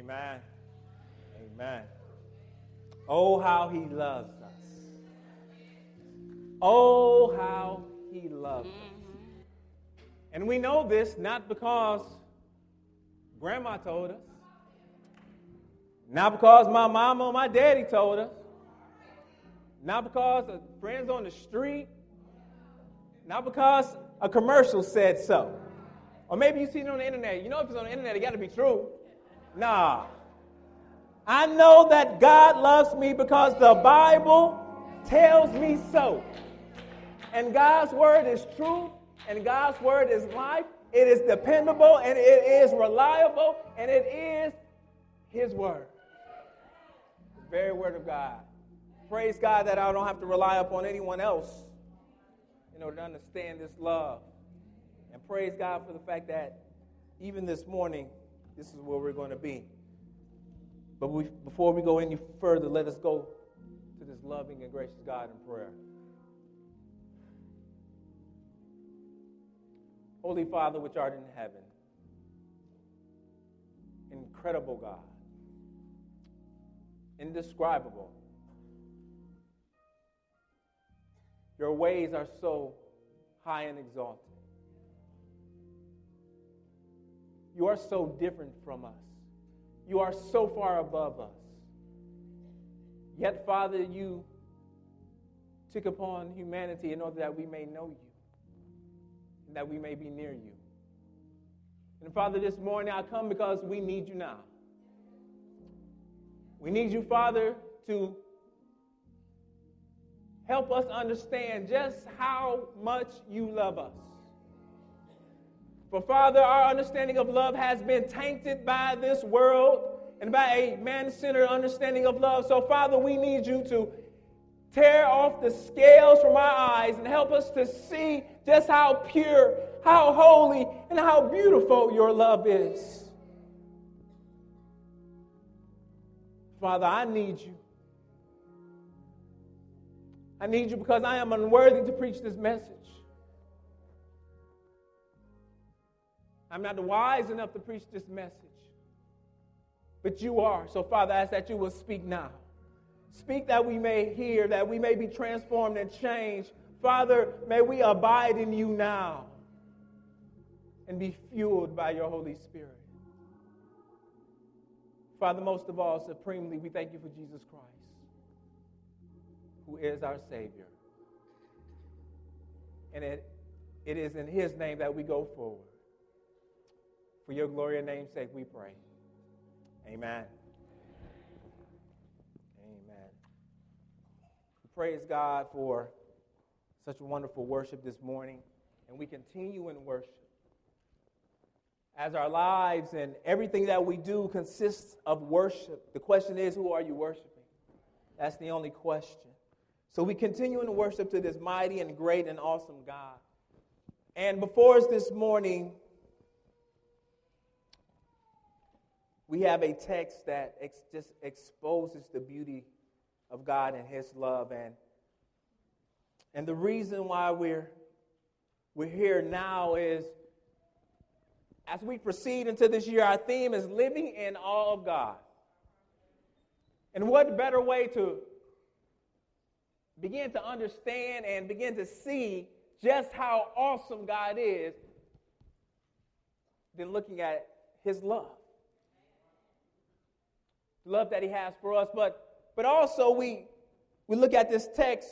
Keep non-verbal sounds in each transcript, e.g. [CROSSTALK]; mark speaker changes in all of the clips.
Speaker 1: Amen. Amen. Oh, how he loves us. Oh, how he loves us. Mm-hmm. And we know this not because grandma told us, not because my mama or my daddy told us, not because of friends on the street, not because a commercial said so. Or maybe you seen it on the internet. You know, if it's on the internet, it got to be true. Nah. I know that God loves me because the Bible tells me so. And God's word is truth, and God's word is life. It is dependable, and it is reliable, and it is His word. The very word of God. Praise God that I don't have to rely upon anyone else in order to understand this love. And praise God for the fact that even this morning, this is where we're going to be. But we, before we go any further, let us go to this loving and gracious God in prayer. Holy Father, which art in heaven, incredible God, indescribable. Your ways are so high and exalted. You are so different from us. You are so far above us. Yet, Father, you took upon humanity in order that we may know you and that we may be near you. And Father, this morning I come because we need you now. We need you, Father, to help us understand just how much you love us. For Father, our understanding of love has been tainted by this world and by a man centered understanding of love. So, Father, we need you to tear off the scales from our eyes and help us to see just how pure, how holy, and how beautiful your love is. Father, I need you. I need you because I am unworthy to preach this message. I'm not wise enough to preach this message. But you are. So, Father, I ask that you will speak now. Speak that we may hear, that we may be transformed and changed. Father, may we abide in you now and be fueled by your Holy Spirit. Father, most of all, supremely, we thank you for Jesus Christ, who is our Savior. And it, it is in his name that we go forward. For your glory and name's sake, we pray. Amen. Amen. Praise God for such a wonderful worship this morning. And we continue in worship. As our lives and everything that we do consists of worship, the question is who are you worshiping? That's the only question. So we continue in worship to this mighty and great and awesome God. And before us this morning, we have a text that ex- just exposes the beauty of God and His love. And, and the reason why we're, we're here now is as we proceed into this year, our theme is living in awe of God. And what better way to begin to understand and begin to see just how awesome God is than looking at His love? Love that he has for us. But, but also, we, we look at this text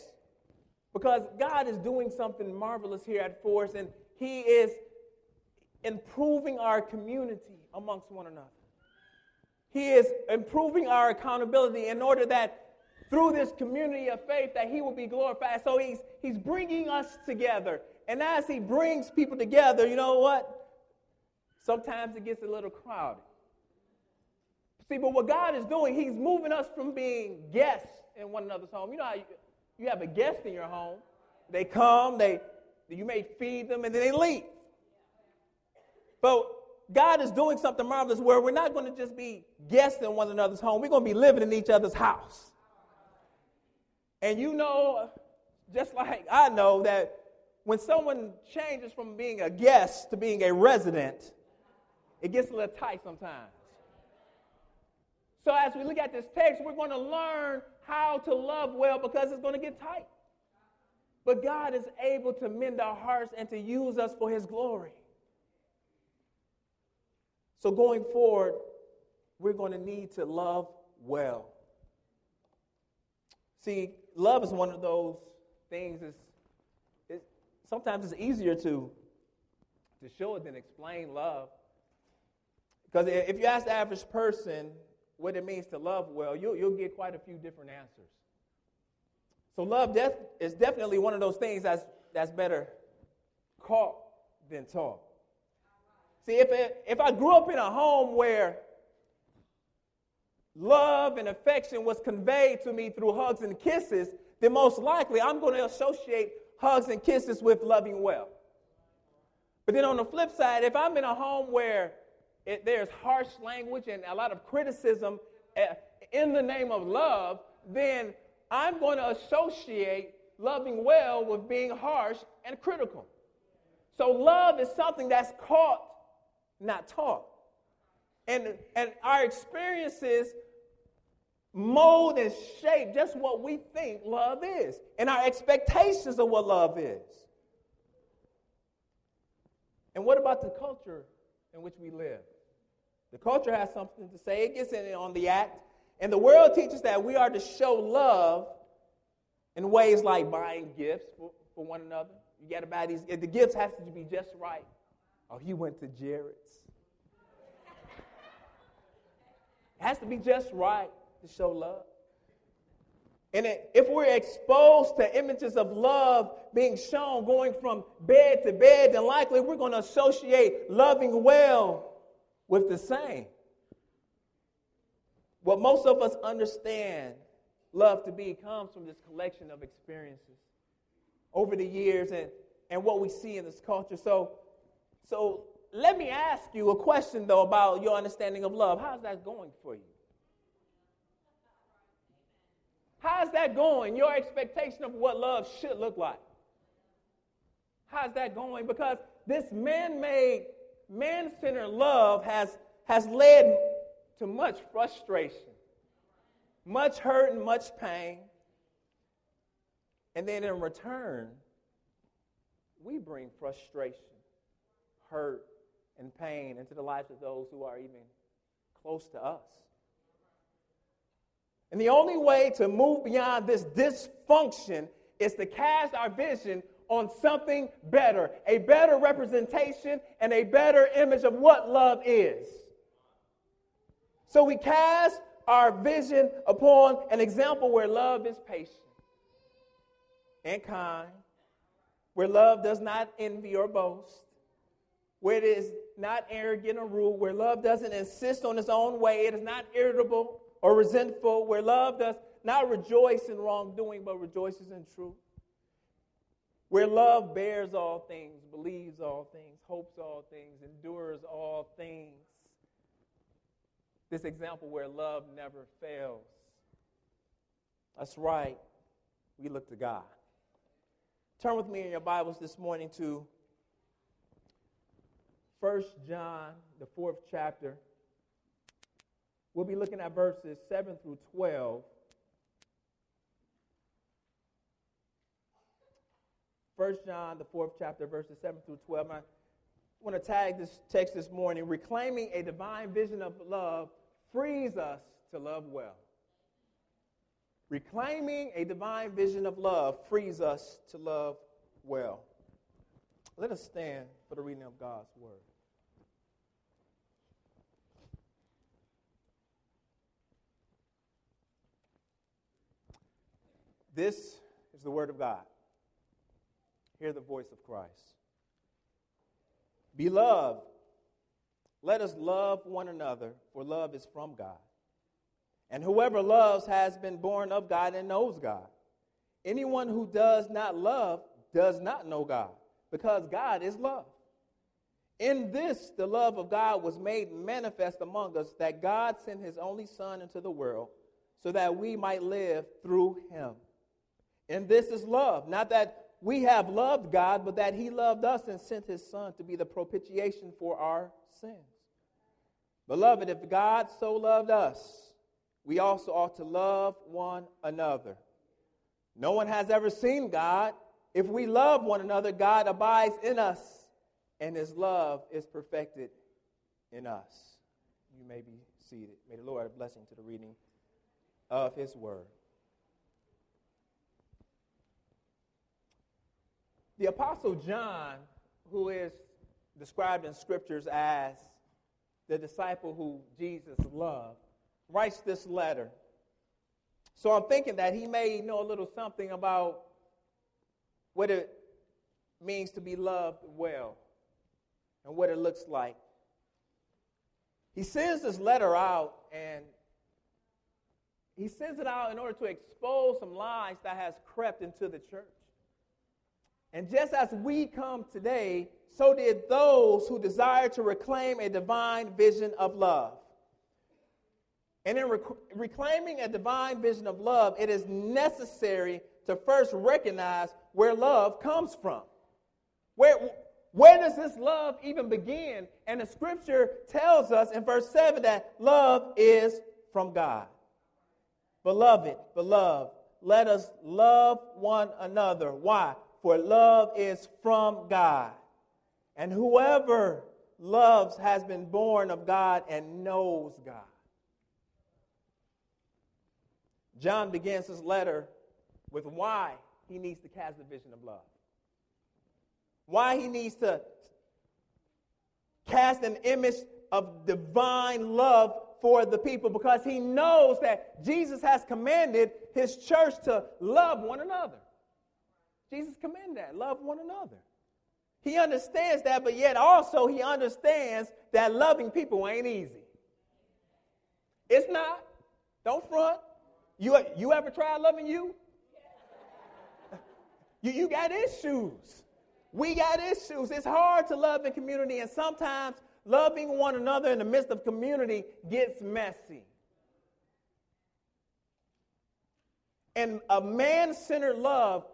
Speaker 1: because God is doing something marvelous here at Force, and he is improving our community amongst one another. He is improving our accountability in order that through this community of faith that he will be glorified. So he's, he's bringing us together. And as he brings people together, you know what? Sometimes it gets a little crowded. See, but what God is doing, He's moving us from being guests in one another's home. You know how you, you have a guest in your home. They come, they you may feed them, and then they leave. But God is doing something marvelous where we're not going to just be guests in one another's home. We're going to be living in each other's house. And you know, just like I know, that when someone changes from being a guest to being a resident, it gets a little tight sometimes. As we look at this text, we're going to learn how to love well because it's going to get tight. But God is able to mend our hearts and to use us for his glory. So going forward, we're going to need to love well. See, love is one of those things is it, sometimes it's easier to to show it than explain love. Because if you ask the average person what it means to love well, you'll, you'll get quite a few different answers. So love def- is definitely one of those things that's, that's better caught than taught. See, if, if I grew up in a home where love and affection was conveyed to me through hugs and kisses, then most likely I'm going to associate hugs and kisses with loving well. But then on the flip side, if I'm in a home where it, there's harsh language and a lot of criticism eh, in the name of love, then I'm going to associate loving well with being harsh and critical. So love is something that's caught, not taught. And, and our experiences mold and shape just what we think love is and our expectations of what love is. And what about the culture in which we live? The culture has something to say. It gets in on the act. And the world teaches that we are to show love in ways like buying gifts for, for one another. You got to buy these. The gifts have to be just right. Oh, he went to Jared's. It has to be just right to show love. And if we're exposed to images of love being shown going from bed to bed, then likely we're going to associate loving well with the same. What most of us understand love to be comes from this collection of experiences over the years and, and what we see in this culture. So, so let me ask you a question, though, about your understanding of love. How's that going for you? How's that going? Your expectation of what love should look like. How's that going? Because this man made, man centered love has, has led to much frustration, much hurt, and much pain. And then in return, we bring frustration, hurt, and pain into the lives of those who are even close to us. And the only way to move beyond this dysfunction is to cast our vision on something better, a better representation and a better image of what love is. So we cast our vision upon an example where love is patient and kind, where love does not envy or boast, where it is not arrogant or rude, where love doesn't insist on its own way, it is not irritable or resentful, where love does not rejoice in wrongdoing, but rejoices in truth. Where love bears all things, believes all things, hopes all things, endures all things. This example where love never fails. That's right. We look to God. Turn with me in your Bibles this morning to 1 John, the fourth chapter. We'll be looking at verses 7 through 12. First John, the fourth chapter, verses 7 through 12. I want to tag this text this morning. Reclaiming a divine vision of love frees us to love well. Reclaiming a divine vision of love frees us to love well. Let us stand for the reading of God's word. This is the Word of God. Hear the voice of Christ. Beloved, let us love one another, for love is from God. And whoever loves has been born of God and knows God. Anyone who does not love does not know God, because God is love. In this, the love of God was made manifest among us, that God sent his only Son into the world so that we might live through him. And this is love. Not that we have loved God, but that He loved us and sent His Son to be the propitiation for our sins. Beloved, if God so loved us, we also ought to love one another. No one has ever seen God. If we love one another, God abides in us, and his love is perfected in us. You may be seated. May the Lord have blessing to the reading of his word. The Apostle John, who is described in scriptures as the disciple who Jesus loved, writes this letter. So I'm thinking that he may know a little something about what it means to be loved well and what it looks like. He sends this letter out and he sends it out in order to expose some lies that has crept into the church. And just as we come today, so did those who desire to reclaim a divine vision of love. And in rec- reclaiming a divine vision of love, it is necessary to first recognize where love comes from. Where, where does this love even begin? And the scripture tells us in verse 7 that love is from God. Beloved, beloved, let us love one another. Why? For love is from God. And whoever loves has been born of God and knows God. John begins his letter with why he needs to cast the vision of love. Why he needs to cast an image of divine love for the people because he knows that Jesus has commanded his church to love one another. Jesus commanded that love one another. He understands that, but yet also he understands that loving people ain't easy. It's not. Don't front. You, you ever tried loving you? [LAUGHS] you? You got issues. We got issues. It's hard to love in community, and sometimes loving one another in the midst of community gets messy. And a man centered love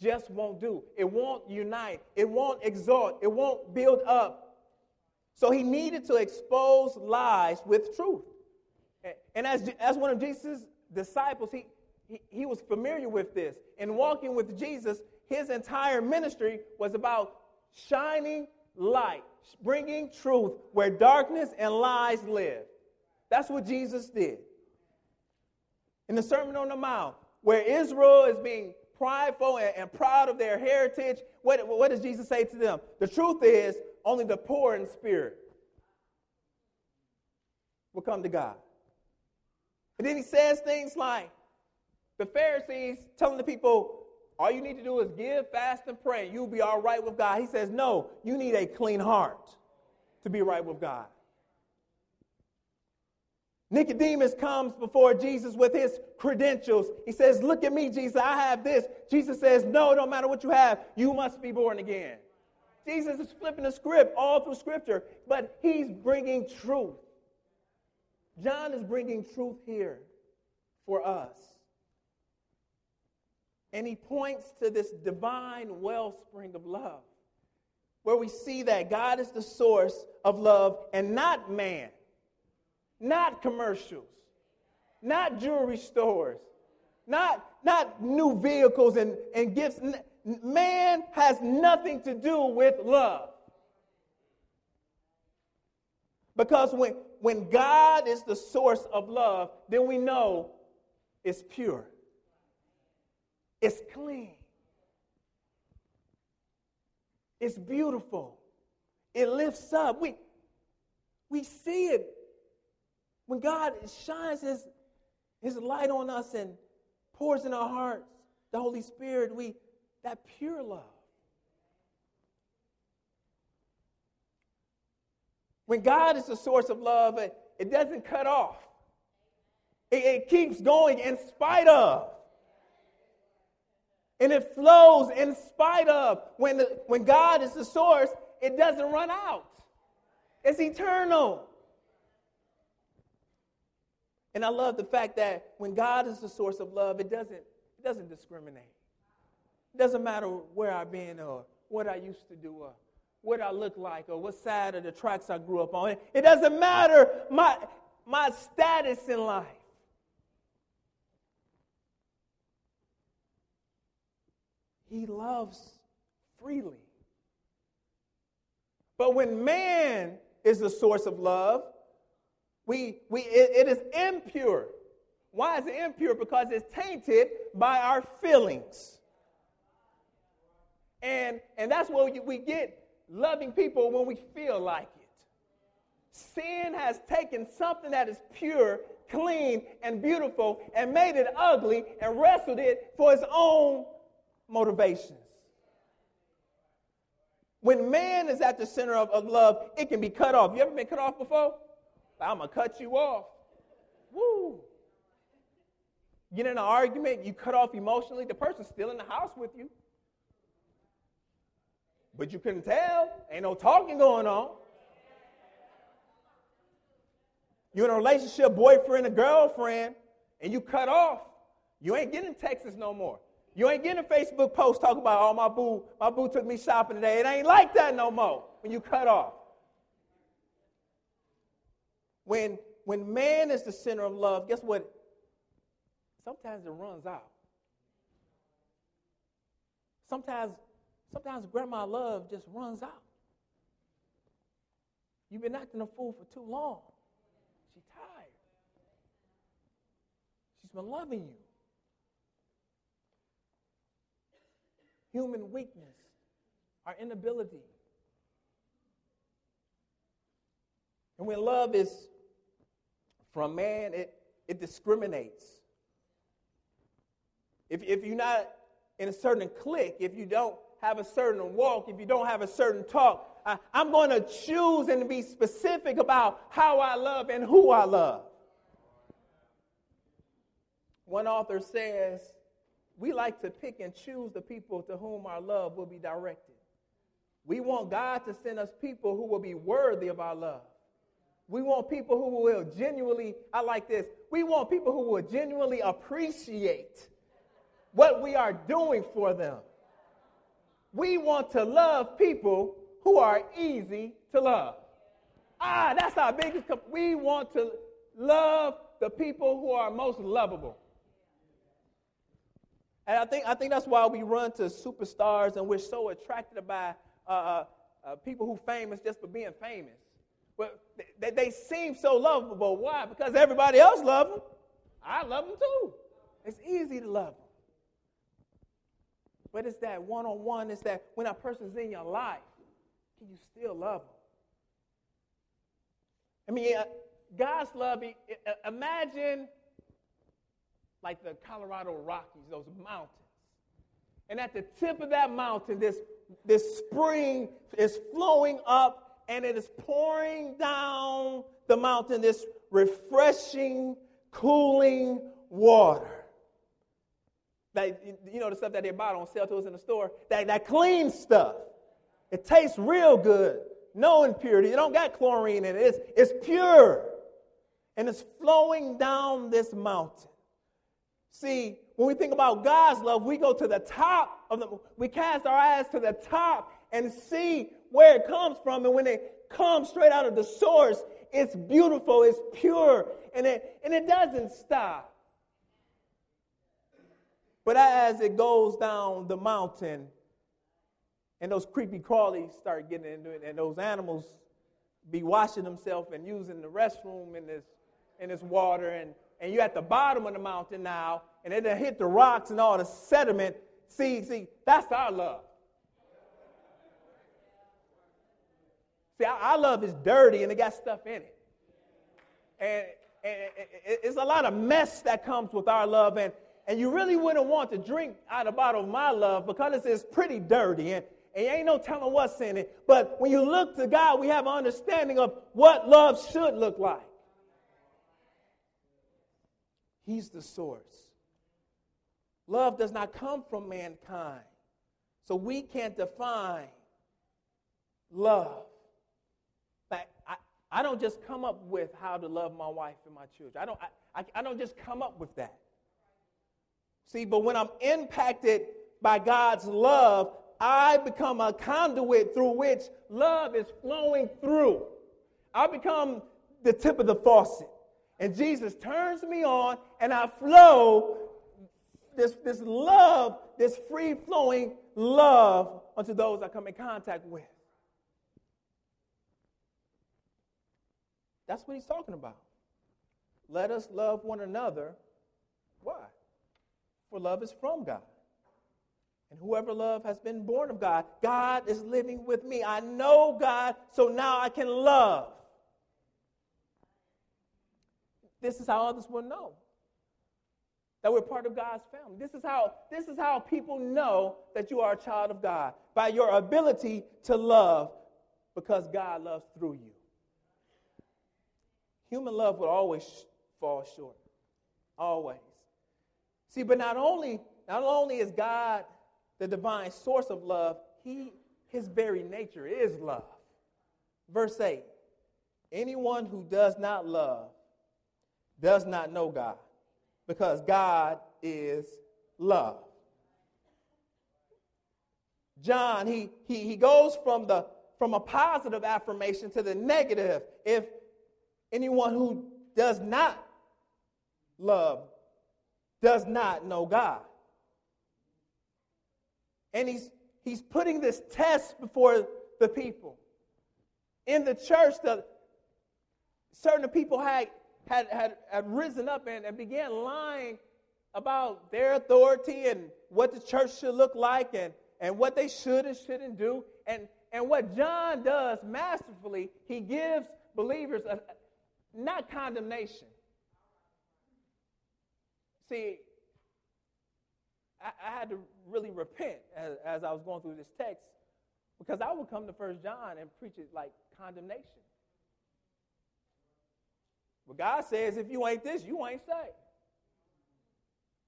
Speaker 1: just won't do. It won't unite. It won't exhort. It won't build up. So he needed to expose lies with truth. And as, as one of Jesus' disciples, he, he, he was familiar with this. In walking with Jesus, his entire ministry was about shining light, bringing truth where darkness and lies live. That's what Jesus did. In the Sermon on the Mount, where Israel is being prideful and, and proud of their heritage, what, what does Jesus say to them? The truth is, only the poor in spirit will come to God. And then he says things like the Pharisees telling the people, all you need to do is give, fast, and pray, you'll be all right with God. He says, no, you need a clean heart to be right with God. Nicodemus comes before Jesus with his credentials. He says, Look at me, Jesus, I have this. Jesus says, No, no matter what you have, you must be born again. Jesus is flipping the script all through Scripture, but he's bringing truth. John is bringing truth here for us. And he points to this divine wellspring of love, where we see that God is the source of love and not man not commercials, not jewelry stores, not, not new vehicles and, and gifts. Man has nothing to do with love. Because when, when God is the source of love, then we know it's pure, it's clean, it's beautiful, it lifts up. We, we see it when God shines his, his light on us and pours in our hearts, the Holy Spirit, we that pure love. When God is the source of love, it, it doesn't cut off. It, it keeps going in spite of. And it flows in spite of. When, the, when God is the source, it doesn't run out. It's eternal. And I love the fact that when God is the source of love, it doesn't, it doesn't discriminate. It doesn't matter where I've been or what I used to do or what I look like or what side of the tracks I grew up on. It doesn't matter my, my status in life. He loves freely. But when man is the source of love, we, we, it, it is impure. Why is it impure? Because it's tainted by our feelings. And, and that's what we get loving people when we feel like it. Sin has taken something that is pure, clean, and beautiful and made it ugly and wrestled it for its own motivations. When man is at the center of, of love, it can be cut off. You ever been cut off before? I'm going to cut you off. Woo. Get in an argument, you cut off emotionally, the person's still in the house with you. But you couldn't tell. Ain't no talking going on. You're in a relationship, boyfriend and girlfriend, and you cut off. You ain't getting Texas no more. You ain't getting a Facebook post talking about, oh, my boo, my boo took me shopping today. It ain't like that no more when you cut off. When, when man is the center of love, guess what? Sometimes it runs out. Sometimes, sometimes grandma love just runs out. You've been acting a fool for too long. She's tired. She's been loving you. Human weakness, our inability. And when love is from man, it, it discriminates. If, if you're not in a certain clique, if you don't have a certain walk, if you don't have a certain talk, I, I'm going to choose and be specific about how I love and who I love. One author says, We like to pick and choose the people to whom our love will be directed. We want God to send us people who will be worthy of our love. We want people who will genuinely, I like this, we want people who will genuinely appreciate what we are doing for them. We want to love people who are easy to love. Ah, that's our biggest. We want to love the people who are most lovable. And I think, I think that's why we run to superstars and we're so attracted by uh, uh, uh, people who famous just for being famous. But they, they seem so lovable. Why? Because everybody else loves them. I love them too. It's easy to love them. But it's that one on one, it's that when a person's in your life, can you still love them? I mean, uh, God's love, uh, imagine like the Colorado Rockies, those mountains. And at the tip of that mountain, this, this spring is flowing up and it is pouring down the mountain, this refreshing, cooling water that you know the stuff that they bought on sale to us in the store, that, that clean stuff. It tastes real good. No impurity. It don't got chlorine in it. It's, it's pure. And it's flowing down this mountain. See, when we think about God's love, we go to the top of the we cast our eyes to the top and see where it comes from. And when it comes straight out of the source, it's beautiful, it's pure, and it and it doesn't stop. But as it goes down the mountain, and those creepy crawlies start getting into it, and those animals be washing themselves and using the restroom in this in this water, and, and you're at the bottom of the mountain now, and it hit the rocks and all the sediment. See, see, that's our love. See, our, love is dirty and it got stuff in it. And, and it's a lot of mess that comes with our love, and and you really wouldn't want to drink out of the bottle of my love because it's pretty dirty and, and ain't no telling what's in it. But when you look to God, we have an understanding of what love should look like. He's the source. Love does not come from mankind. So we can't define love. I don't just come up with how to love my wife and my children. I don't, I, I, I don't just come up with that. See, but when I'm impacted by God's love, I become a conduit through which love is flowing through. I become the tip of the faucet. And Jesus turns me on, and I flow this, this love, this free flowing love unto those I come in contact with. That's what he's talking about. Let us love one another. Why? For love is from God. And whoever love has been born of God. God is living with me. I know God, so now I can love. This is how others will know that we're part of God's family. This is how this is how people know that you are a child of God by your ability to love because God loves through you. Human love will always fall short. Always. See, but not only not only is God the divine source of love, he his very nature is love. Verse 8. Anyone who does not love does not know God because God is love. John, he, he, he goes from, the, from a positive affirmation to the negative. If anyone who does not love does not know God. And he's, he's putting this test before the people. In the church, the, certain people had had, had, had risen up and, and began lying about their authority and what the church should look like and, and what they should and shouldn't do. And, and what John does masterfully, he gives believers a, not condemnation. See, I, I, had to really repent as, as I was going through this text because I would come to First John and preach it like condemnation. But God says, if you ain't this, you ain't saved.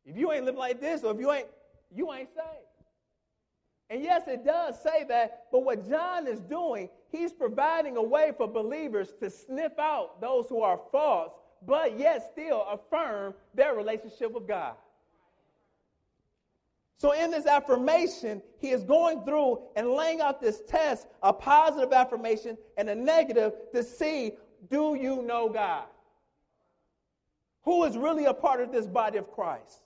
Speaker 1: If you ain't living like this, or if you ain't, you ain't saved. And yes, it does say that, but what John is doing, he's providing a way for believers to sniff out those who are false, but yet still affirm their relationship with God. So, in this affirmation, he is going through and laying out this test a positive affirmation and a negative to see do you know God? Who is really a part of this body of Christ?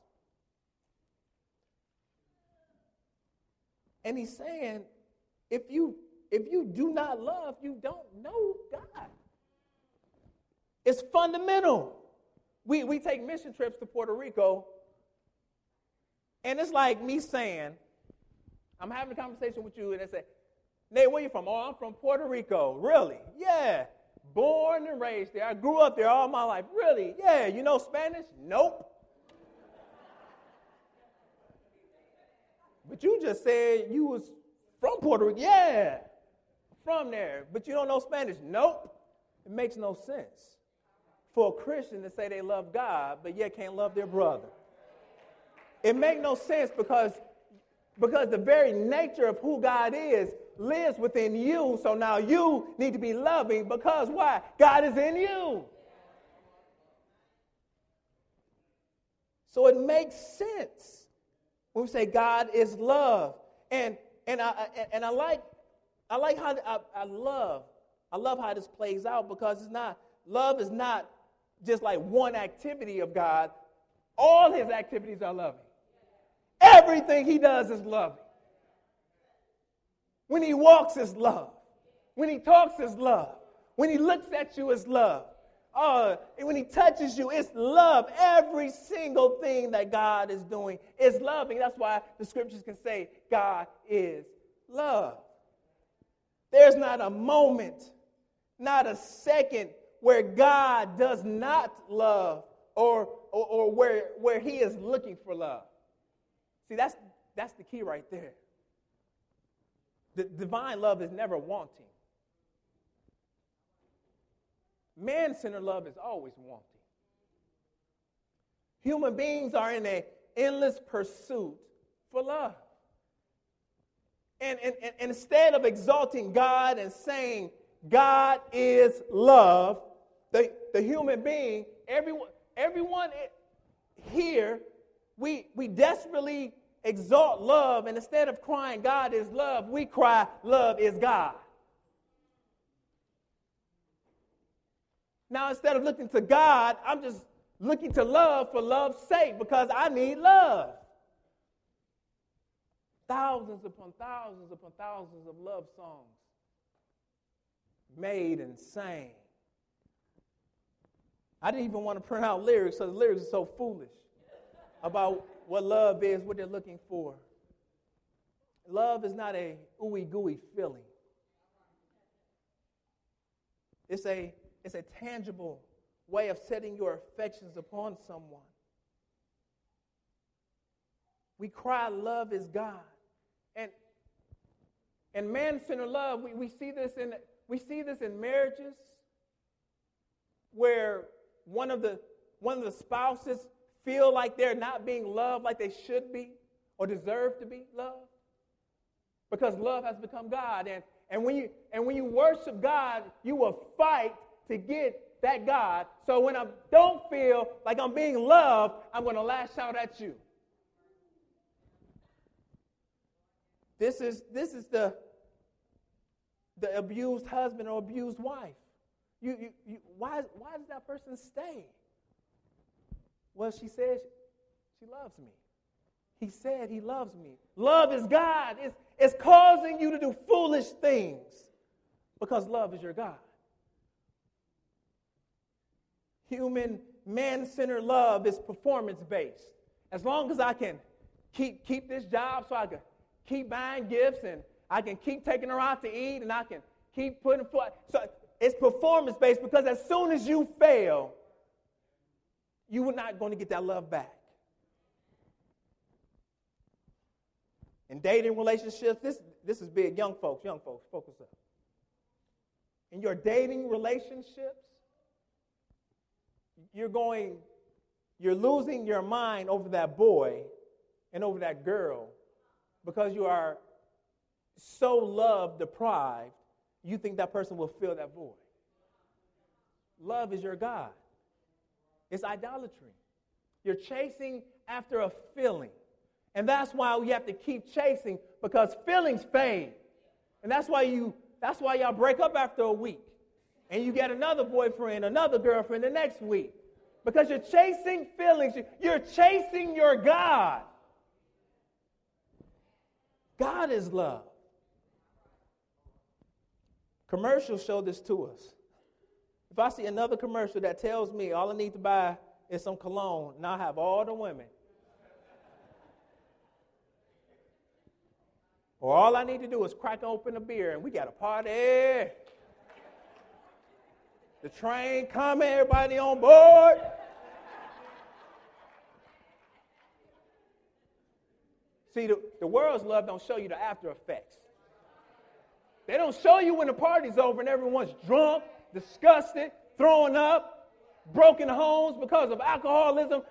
Speaker 1: And he's saying, if you if you do not love, you don't know God. It's fundamental. We, we take mission trips to Puerto Rico, and it's like me saying, I'm having a conversation with you, and they say, Nate, where you from? Oh, I'm from Puerto Rico. Really? Yeah. Born and raised there. I grew up there all my life. Really? Yeah. You know Spanish? Nope. But you just said you was from Puerto Rico. Yeah. From there. But you don't know Spanish? Nope. It makes no sense for a Christian to say they love God, but yet can't love their brother. It makes no sense because, because the very nature of who God is lives within you. So now you need to be loving because why? God is in you. So it makes sense when we say God is love. And and I and I like I like how I, I love I love how this plays out because it's not love is not just like one activity of God. All his activities are loving. Everything he does is loving. When he walks is love. When he talks is love. When he looks at you is love. Uh, and when he touches you, it's love. Every single thing that God is doing is loving. That's why the scriptures can say God is love. There's not a moment, not a second where God does not love or, or, or where, where he is looking for love. See, that's, that's the key right there. The divine love is never wanting. Man centered love is always wanting. Human beings are in an endless pursuit for love. And, and, and, instead of exalting God and saying, God is love, the, the human being, everyone, everyone here, we, we desperately exalt love, and instead of crying, God is love, we cry, love is God. Now, instead of looking to God, I'm just looking to love for love's sake because I need love. thousands upon thousands upon thousands of love songs made and sang. I didn't even want to print out lyrics because the lyrics are so foolish about what love is, what they're looking for. Love is not a ooey gooey feeling. It's a, it's a tangible way of setting your affections upon someone. We cry, love is God. And, and man-centered love, we, we, see this in, we see this in marriages where one of, the, one of the spouses feel like they're not being loved like they should be or deserve to be loved because love has become God. And, and, when you, and when you worship God, you will fight to get that God. So when I don't feel like I'm being loved, I'm going to lash out at you. This is, this is the, the abused husband or abused wife. You, you, you, why, why does that person stay? Well, she says she loves me. He said he loves me. Love is God. It's, it's causing you to do foolish things because love is your God. Human, man centered love is performance based. As long as I can keep, keep this job so I can keep buying gifts and I can keep taking her out to eat and I can keep putting foot. So it's performance based because as soon as you fail, you are not going to get that love back. In dating relationships, this, this is big. Young folks, young folks, focus up. In your dating relationships, you're going, you're losing your mind over that boy and over that girl because you are so love deprived, you think that person will fill that void. Love is your God. It's idolatry. You're chasing after a feeling. And that's why we have to keep chasing because feelings fade. And that's why you that's why y'all break up after a week. And you get another boyfriend, another girlfriend the next week. Because you're chasing feelings. You're chasing your God. God is love. Commercials show this to us. If I see another commercial that tells me all I need to buy is some cologne, and I have all the women, or all I need to do is crack open a beer and we got a party. The train coming, everybody on board. See, the, the world's love don't show you the after effects. They don't show you when the party's over and everyone's drunk, disgusted, throwing up, broken homes because of alcoholism.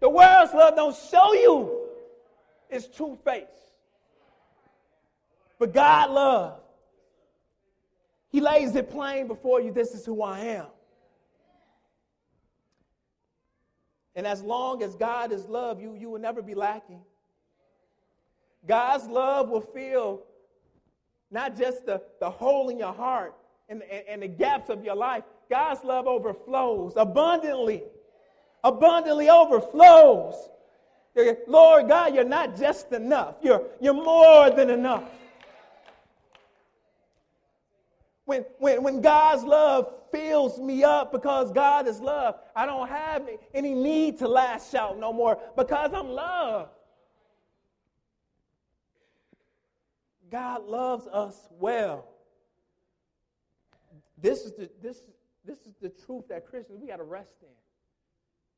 Speaker 1: The world's love don't show you its true face. But God love. He lays it plain before you. This is who I am. And as long as God is love, you, you will never be lacking. God's love will fill not just the, the hole in your heart and, and, and the gaps of your life. God's love overflows abundantly, abundantly overflows. Lord God, you're not just enough, you're, you're more than enough. When, when, when God's love fills me up because God is love, I don't have any need to lash out no more because I'm loved. God loves us well. This is the, this, this is the truth that Christians, we got to rest in.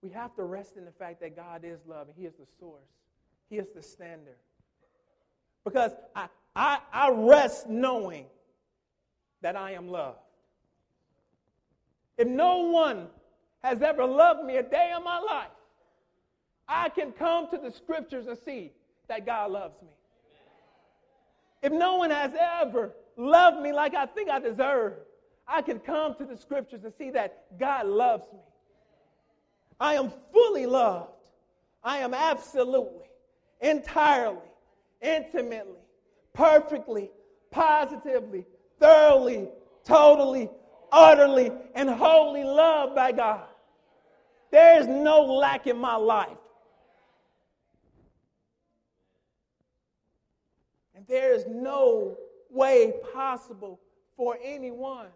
Speaker 1: We have to rest in the fact that God is love and He is the source, He is the standard. Because I, I, I rest knowing that I am loved. If no one has ever loved me a day in my life, I can come to the scriptures and see that God loves me. If no one has ever loved me like I think I deserve, I can come to the scriptures and see that God loves me. I am fully loved. I am absolutely, entirely, intimately, perfectly, positively, thoroughly, totally, utterly, and wholly loved by God. There is no lack in my life. And there is no way possible for anyone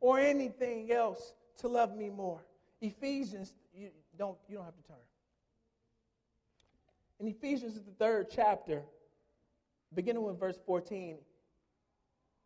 Speaker 1: or anything else to love me more. Ephesians, you don't, you don't have to turn. In Ephesians, the third chapter, beginning with verse 14,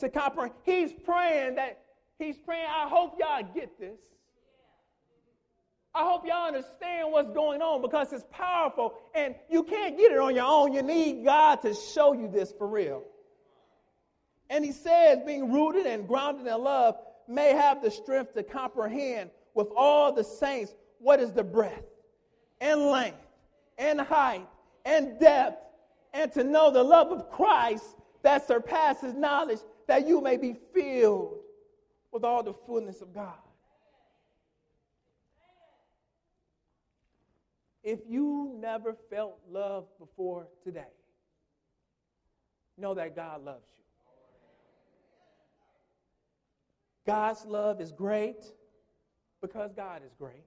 Speaker 1: to comprehend. He's praying that, he's praying, I hope y'all get this. I hope y'all understand what's going on because it's powerful and you can't get it on your own. You need God to show you this for real. And he says, being rooted and grounded in love, may have the strength to comprehend with all the saints what is the breadth and length and height and depth, and to know the love of Christ that surpasses knowledge, that you may be filled with all the fullness of God. If you never felt love before today, know that God loves you. God's love is great because God is great.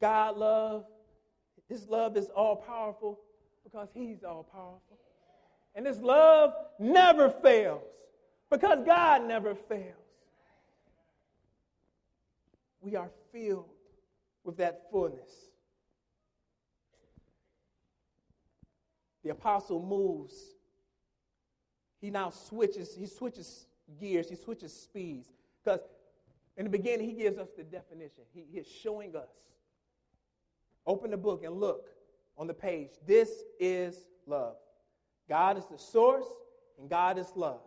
Speaker 1: God love, his love is all powerful because he's all powerful. And his love never fails because God never fails. We are filled with that fullness. The apostle moves. He now switches, he switches gears, he switches speeds. Because in the beginning, he gives us the definition. He, he is showing us. Open the book and look on the page. This is love. God is the source, and God is love.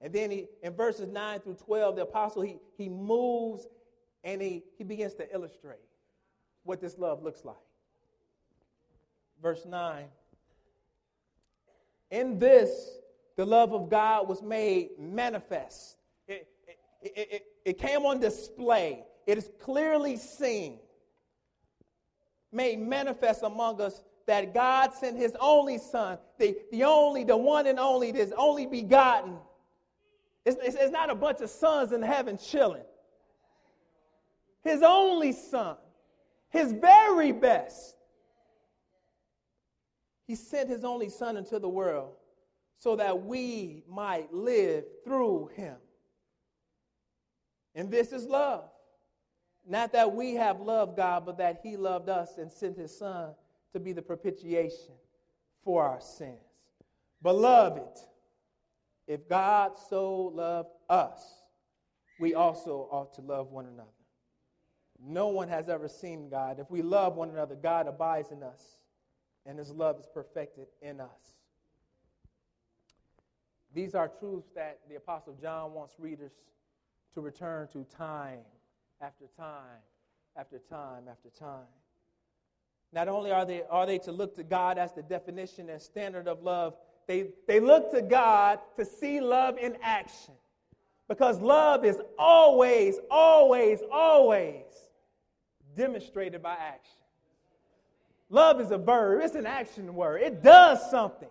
Speaker 1: And then he, in verses 9 through 12, the apostle, he, he moves and he, he begins to illustrate what this love looks like. Verse 9. In this, the love of God was made manifest. It, it, it, it, came on display. It is clearly seen, made manifest among us that God sent his only son, the, the only, the one and only, his only begotten. It's, it's, it's not a bunch of sons in heaven chilling. His only son, his very best. He sent his only son into the world so that we might live through him. And this is love. Not that we have loved God, but that he loved us and sent his son to be the propitiation for our sins. Beloved, if God so loved us, we also ought to love one another. No one has ever seen God. If we love one another, God abides in us, and his love is perfected in us. These are truths that the Apostle John wants readers to return to time after time after time after time. Not only are they, are they to look to God as the definition and standard of love, they, they look to God to see love in action. Because love is always, always, always demonstrated by action. Love is a verb, it's an action word, it does something.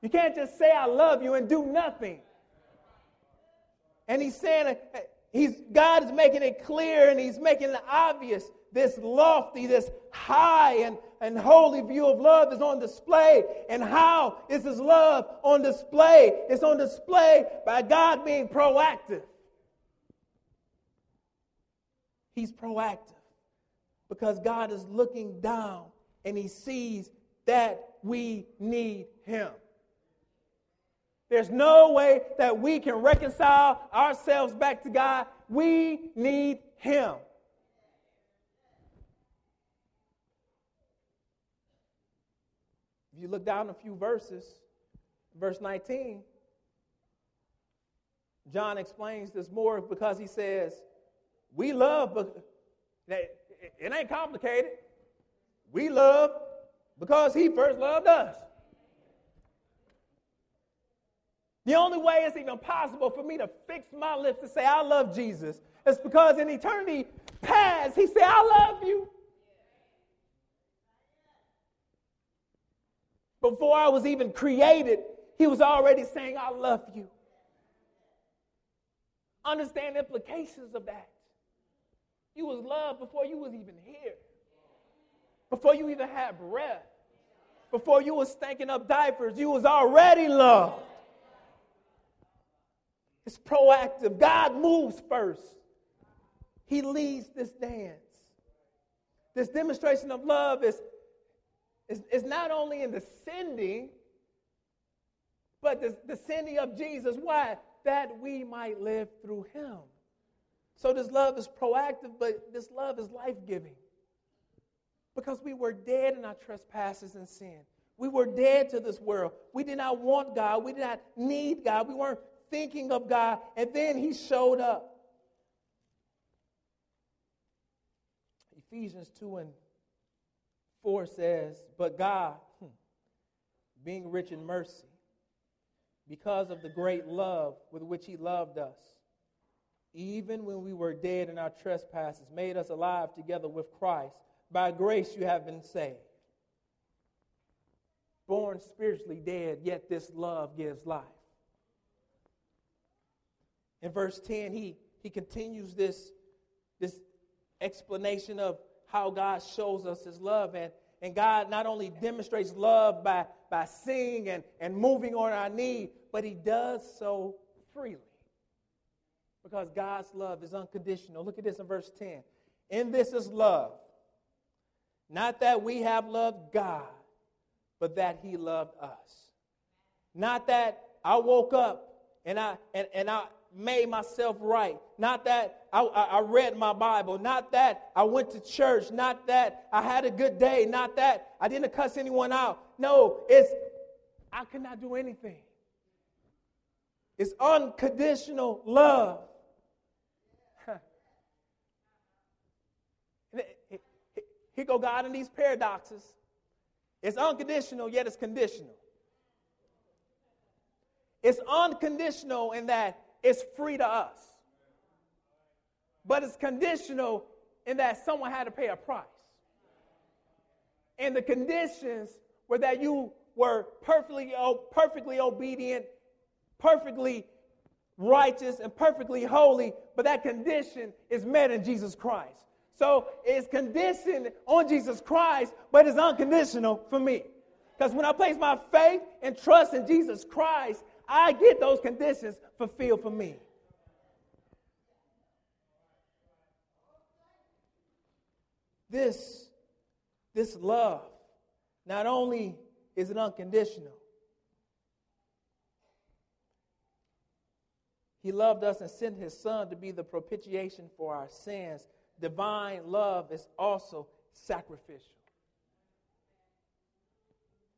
Speaker 1: You can't just say, I love you and do nothing. And he's saying, he's, God is making it clear and he's making it obvious. This lofty, this high and, and holy view of love is on display. And how is this love on display? It's on display by God being proactive. He's proactive because God is looking down and he sees that we need him. There's no way that we can reconcile ourselves back to God. We need Him. If you look down a few verses, verse 19, John explains this more because he says, We love, but it ain't complicated. We love because he first loved us. The only way it's even possible for me to fix my lips to say I love Jesus is because in eternity past, he said, I love you. Before I was even created, he was already saying, I love you. Understand the implications of that. You was loved before you was even here. Before you even had breath. Before you was stinking up diapers, you was already loved. It's proactive. God moves first. He leads this dance. This demonstration of love is, is, is not only in the sending, but the, the sending of Jesus. Why? That we might live through him. So this love is proactive, but this love is life giving. Because we were dead in our trespasses and sin. We were dead to this world. We did not want God. We did not need God. We weren't thinking of God. And then He showed up. Ephesians 2 and 4 says, But God, hmm, being rich in mercy, because of the great love with which He loved us, even when we were dead in our trespasses, made us alive together with Christ. By grace you have been saved. Born spiritually dead, yet this love gives life. In verse 10, he, he continues this, this explanation of how God shows us his love. And, and God not only demonstrates love by, by seeing and, and moving on our need, but he does so freely because God's love is unconditional. Look at this in verse 10. In this is love. Not that we have loved God, but that He loved us. Not that I woke up and I and, and I made myself right. Not that I, I, read my Bible. Not that I went to church. Not that I had a good day. Not that I didn't cuss anyone out. No, it's I could not do anything. It's unconditional love. Here go God in these paradoxes. It's unconditional, yet it's conditional. It's unconditional in that it's free to us. But it's conditional in that someone had to pay a price. And the conditions were that you were perfectly, perfectly obedient, perfectly righteous, and perfectly holy, but that condition is met in Jesus Christ. So it's conditioned on Jesus Christ, but it's unconditional for me. Because when I place my faith and trust in Jesus Christ, I get those conditions fulfilled for me. This, this love, not only is it unconditional, He loved us and sent His Son to be the propitiation for our sins divine love is also sacrificial.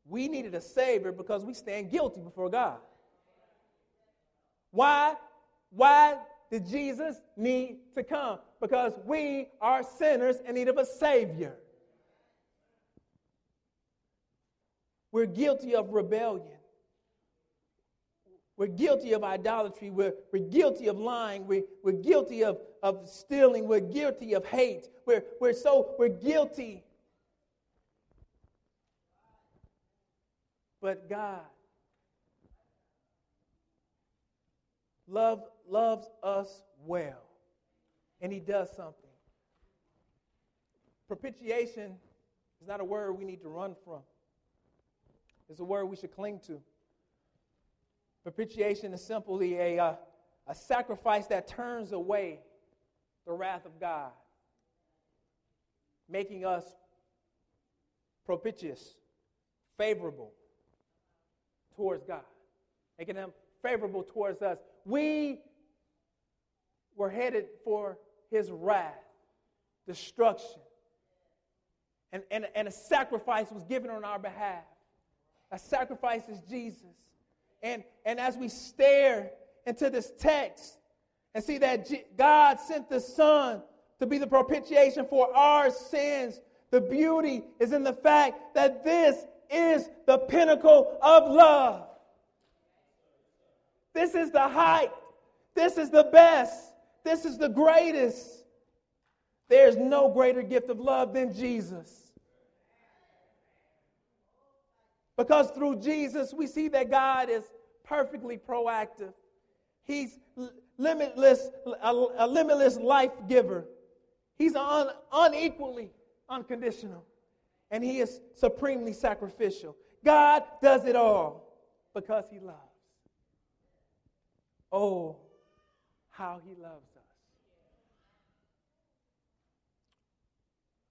Speaker 1: We needed a Savior because we stand guilty before God. Why? Why did Jesus need to come? Because we are sinners in need of a Savior. We're guilty of rebellion. We're guilty of idolatry. We're, we're guilty of lying. We, we're guilty of, of stealing. We're guilty of hate. We're, we're so, we're guilty. But God love, loves us well. And He does something. Propitiation is not a word we need to run from, it's a word we should cling to. Propitiation is simply a, uh, a sacrifice that turns away the wrath of God, making us propitious, favorable towards God, making them favorable towards us. We were headed for his wrath, destruction. And, and, and a sacrifice was given on our behalf. A sacrifice is Jesus. And, and as we stare into this text and see that G- God sent the Son to be the propitiation for our sins, the beauty is in the fact that this is the pinnacle of love. This is the height. This is the best. This is the greatest. There's no greater gift of love than Jesus. Because through Jesus, we see that God is perfectly proactive. He's limitless, a, a limitless life giver. He's un, unequally unconditional. And he is supremely sacrificial. God does it all because he loves. Oh, how he loves us.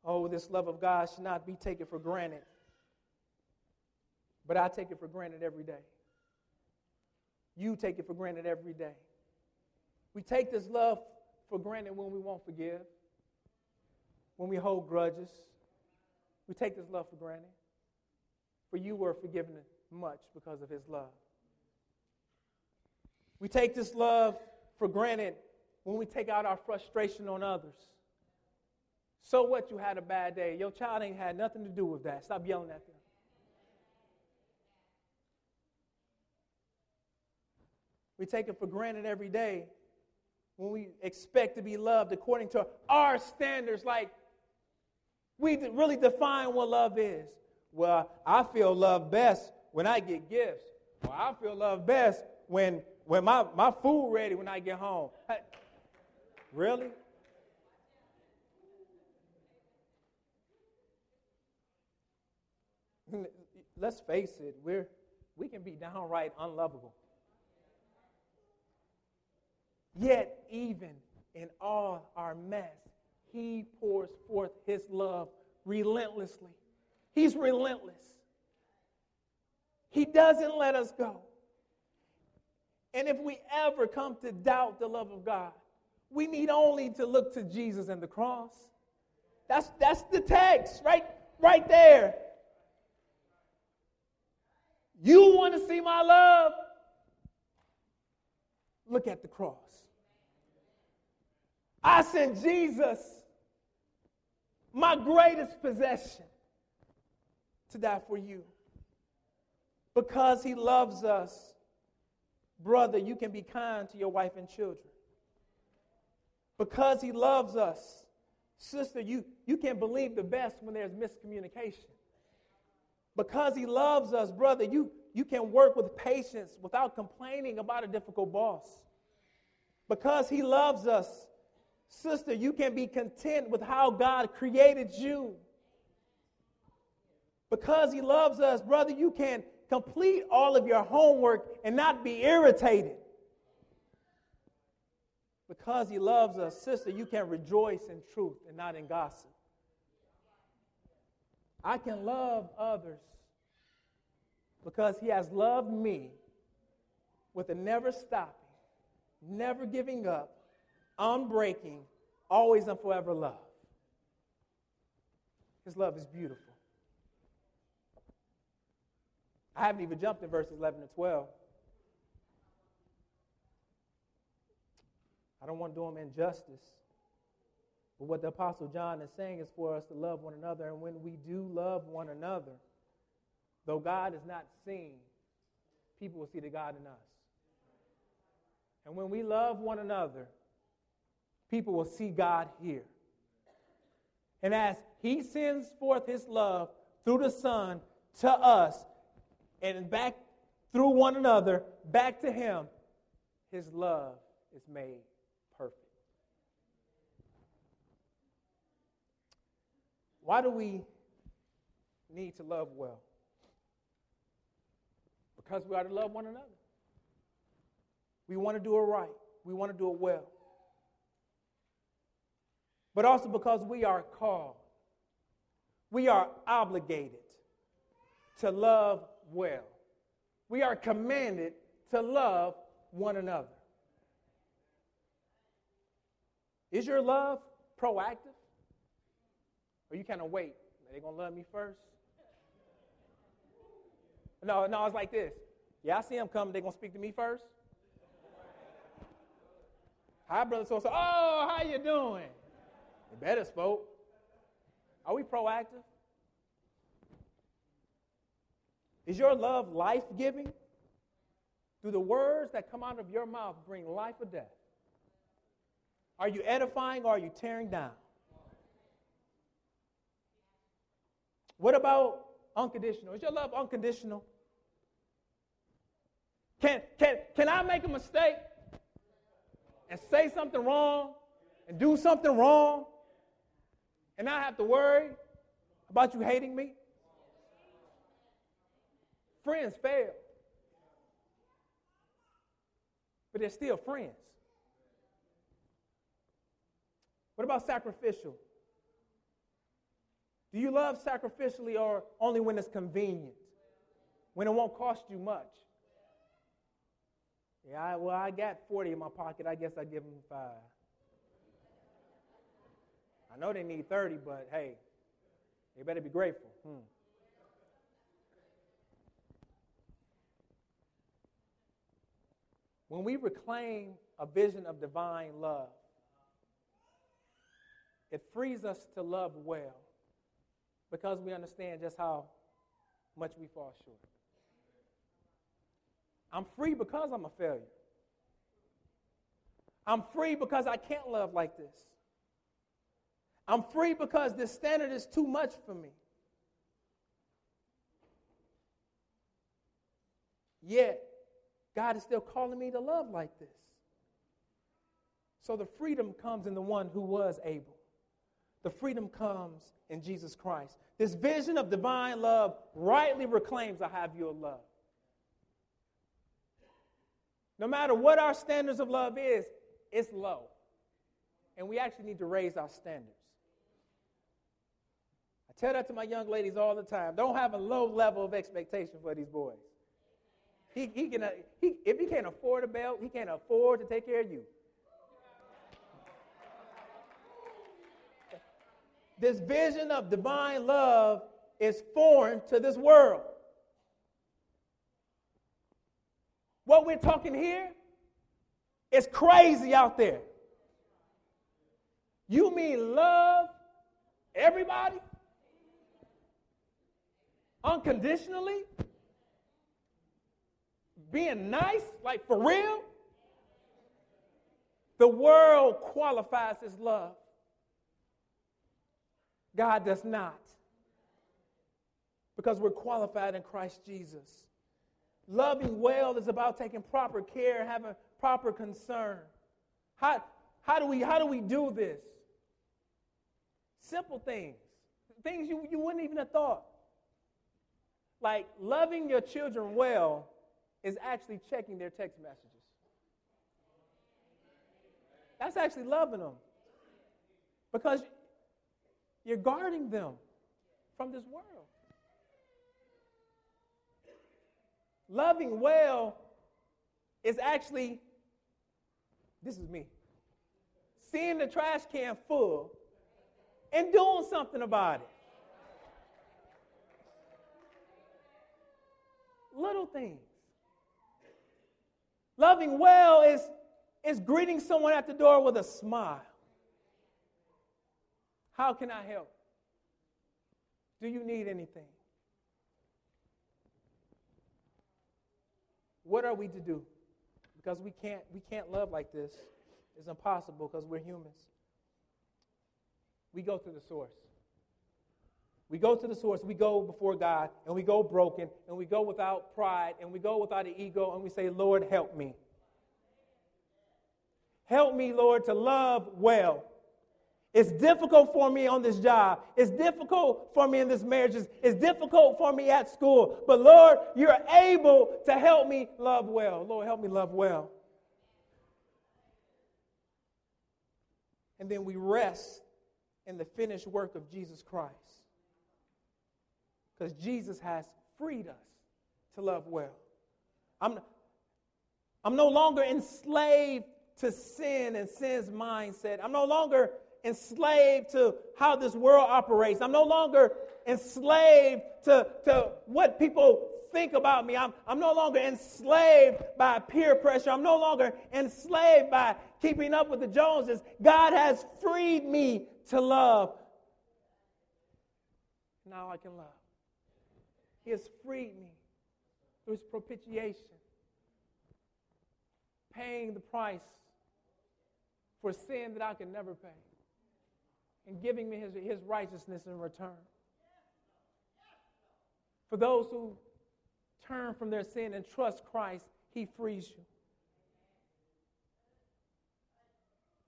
Speaker 1: Oh, this love of God should not be taken for granted. But I take it for granted every day. You take it for granted every day. We take this love for granted when we won't forgive, when we hold grudges. We take this love for granted. For you were forgiven much because of his love. We take this love for granted when we take out our frustration on others. So what you had a bad day? Your child ain't had nothing to do with that. Stop yelling at them. We take it for granted every day when we expect to be loved according to our standards, like we really define what love is. Well, I feel love best when I get gifts. Well, I feel love best when, when my, my food ready when I get home. Really? Let's face it, we're, we can be downright unlovable. Yet, even in all our mess, He pours forth His love relentlessly. He's relentless. He doesn't let us go. And if we ever come to doubt the love of God, we need only to look to Jesus and the cross. That's, that's the text right, right there. You want to see my love? Look at the cross. I sent Jesus, my greatest possession, to die for you. Because he loves us, brother, you can be kind to your wife and children. Because he loves us, sister, you, you can believe the best when there's miscommunication. Because he loves us, brother, you, you can work with patience without complaining about a difficult boss. Because he loves us, Sister, you can be content with how God created you. Because He loves us, brother, you can complete all of your homework and not be irritated. Because He loves us, sister, you can rejoice in truth and not in gossip. I can love others because He has loved me with a never stopping, never giving up, unbreaking, always and forever love. His love is beautiful. I haven't even jumped in verses 11 and 12. I don't want to do them injustice. But what the Apostle John is saying is for us to love one another. And when we do love one another, though God is not seen, people will see the God in us. And when we love one another, people will see God here. And as He sends forth His love through the Son to us and back through one another, back to Him, His love is made perfect. Why do we need to love well? Because we are to love one another. We want to do it right. We want to do it well but also because we are called. We are obligated to love well. We are commanded to love one another. Is your love proactive? Or you kind of wait? Are they going to love me first? No, no, it's like this. Yeah, I see them coming. They're going to speak to me first? Hi, brother so so. Oh, how you doing? Better spoke. Are we proactive? Is your love life giving? Do the words that come out of your mouth bring life or death? Are you edifying or are you tearing down? What about unconditional? Is your love unconditional? Can, can, can I make a mistake and say something wrong and do something wrong and not have to worry about you hating me? Friends fail, but they're still friends. What about sacrificial? Do you love sacrificially or only when it's convenient? When it won't cost you much? Yeah, I, well, I got 40 in my pocket. I guess I give them five. I know they need 30, but hey, they better be grateful. Hmm. When we reclaim a vision of divine love, it frees us to love well because we understand just how much we fall short. I'm free because I'm a failure. I'm free because I can't love like this. I'm free because this standard is too much for me. Yet, God is still calling me to love like this. So the freedom comes in the one who was able. The freedom comes in Jesus Christ. This vision of divine love rightly reclaims I have your love. No matter what our standards of love is, it's low. And we actually need to raise our standards. I tell that to my young ladies all the time. Don't have a low level of expectation for these boys. He, he can, uh, he, if he can't afford a belt, he can't afford to take care of you. This vision of divine love is foreign to this world. What we're talking here is crazy out there. You mean love everybody? Unconditionally? Being nice, like for real? The world qualifies as love. God does not. Because we're qualified in Christ Jesus. Loving well is about taking proper care, having proper concern. How, how, do, we, how do we do this? Simple things, things you, you wouldn't even have thought. Like loving your children well is actually checking their text messages. That's actually loving them. Because you're guarding them from this world. Loving well is actually, this is me, seeing the trash can full and doing something about it. Little things. Loving well is, is greeting someone at the door with a smile. How can I help? Do you need anything? What are we to do? Because we can't we can't love like this. It's impossible because we're humans. We go to the source. We go to the source, we go before God, and we go broken, and we go without pride, and we go without an ego, and we say, Lord, help me. Help me, Lord, to love well. It's difficult for me on this job. It's difficult for me in this marriage. It's, difficult for me at school. But Lord, you're able to help me love well. Lord, help me love well. And then we rest in the finished work of Jesus Christ. Because Jesus has freed us to love well. I'm, I'm no longer enslaved to sin and sin's mindset. I'm no longer enslaved to how this world operates. I'm no longer enslaved to, to what people think about me. I'm, I'm no longer enslaved by peer pressure. I'm no longer enslaved by keeping up with the Joneses. God has freed me to love. Now I can love. He has freed me through his propitiation. paying the price for sin that I could never pay and giving me his, his righteousness in return. For those who turn from their sin and trust Christ, he frees you.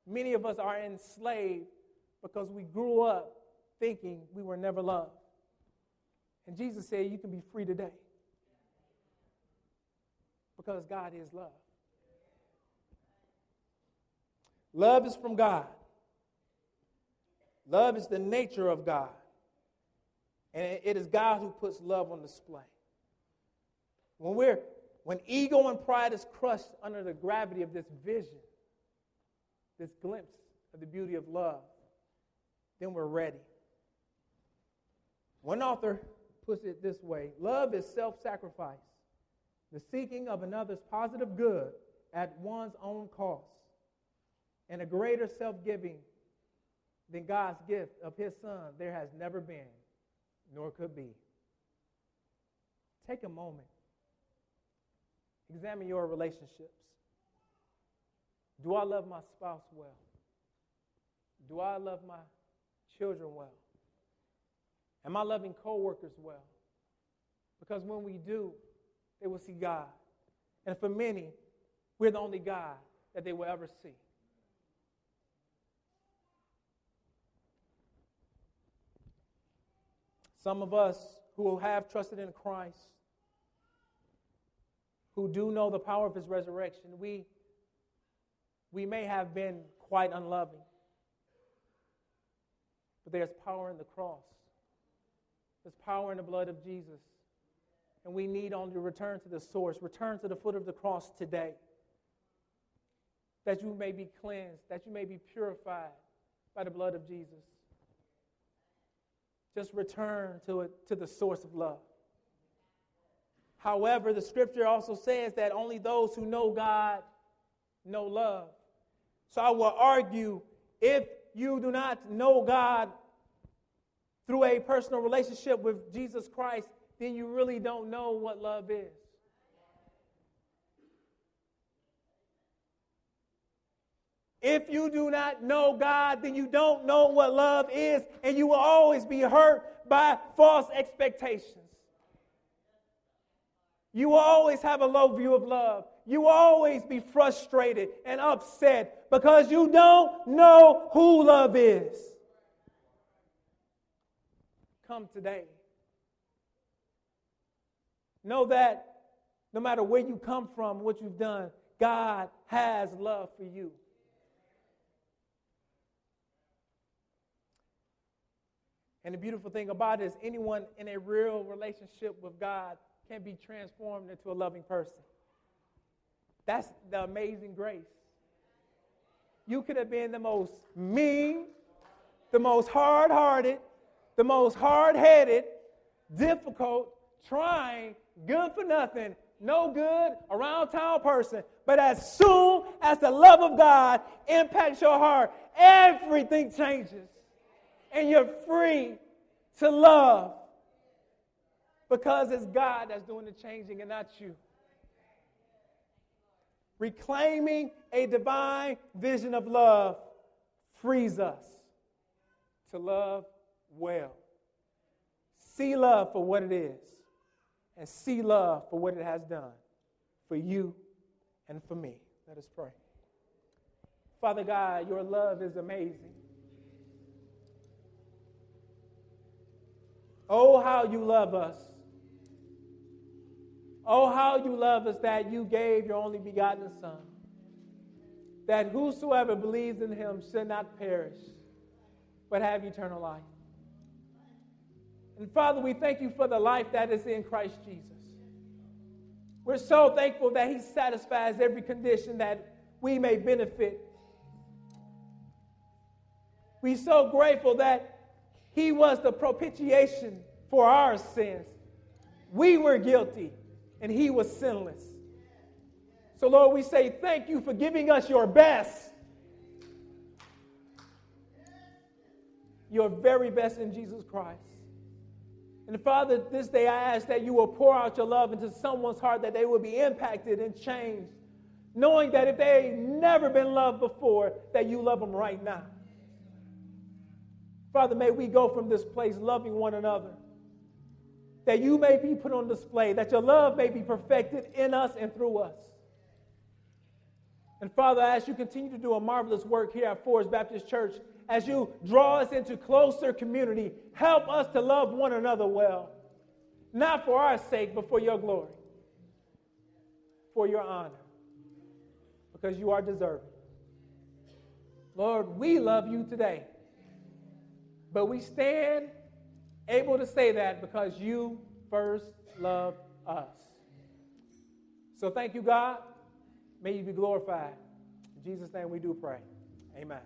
Speaker 1: Many of us are enslaved because we grew up thinking we were never loved. And Jesus said, You can be free today because God is love. Love is from God. Love is the nature of God. And it is God who puts love on display. When we're when ego and pride is crushed under the gravity of this vision, this glimpse of the beauty of love, then we're ready. One author puts it this way love is self sacrifice, the seeking of another's positive good at one's own cost, and a greater self giving than God's gift of His Son there has never been, nor could be. Take a moment, examine your relationships. Do I love my spouse well? Do I love my children well? Am I loving coworkers well? Because when we do, they will see God. And for many, we're the only God that they will ever see. Some of us who have trusted in Christ, who do know the power of his resurrection, we, we may have been quite unloving. But there's power in the cross. There's power in the blood of Jesus. And we need only to return to the source, return to the foot of the cross today. That you may be cleansed, that you may be purified by the blood of Jesus. Just return to it to the source of love. However, the scripture also says that only those who know God know love. So I will argue if you do not know God through a personal relationship with Jesus Christ, then you really don't know what love is. If you do not know God, then you don't know what love is, and you will always be hurt by false expectations. You will always have a low view of love. You will always be frustrated and upset because you don't know who love is. Come today. Know that no matter where you come from, what you've done, God has love for you. And the beautiful thing about it is, anyone in a real relationship with God can be transformed into a loving person. That's the amazing grace. You could have been the most mean, the most hard hearted, the most hard headed, difficult, trying, good for nothing, no good, around town person. But as soon as the love of God impacts your heart, everything changes and you're free to love because it's God that's doing the changing and not you. Reclaiming a divine vision of love frees us to love well. See love for what it is, and see love for what it has done for you and for me. Let us pray. Father God, your love is amazing. Oh, how you love us. Oh, how you love us that you gave your only begotten Son, that whosoever believes in him should not perish, but have eternal life. And Father, we thank you for the life that is in Christ Jesus. We're so thankful that he satisfies every condition that we may benefit. We're so grateful that he was the propitiation for our sins. We were guilty, and He was sinless. So, Lord, we say thank you for giving us your best. Your very best in Jesus Christ. And Father, this day I ask that you will pour out your love into someone's heart, that they will be impacted and changed knowing that if they never been loved before, that you love them right now. Father, may we go from this place loving one another, that you may be put on display, that your love may be perfected in us and through us. And Father, as you continue to do a marvelous work here at Forest Baptist Church, as you draw us into closer community, help us to love one another well, not for our sake, but for your glory, for your honor, because you are deserving. Lord, we love you today, but we stand able to say that because you first loved us. So thank you, God. May you be glorified. In Jesus' name we do pray. Amen.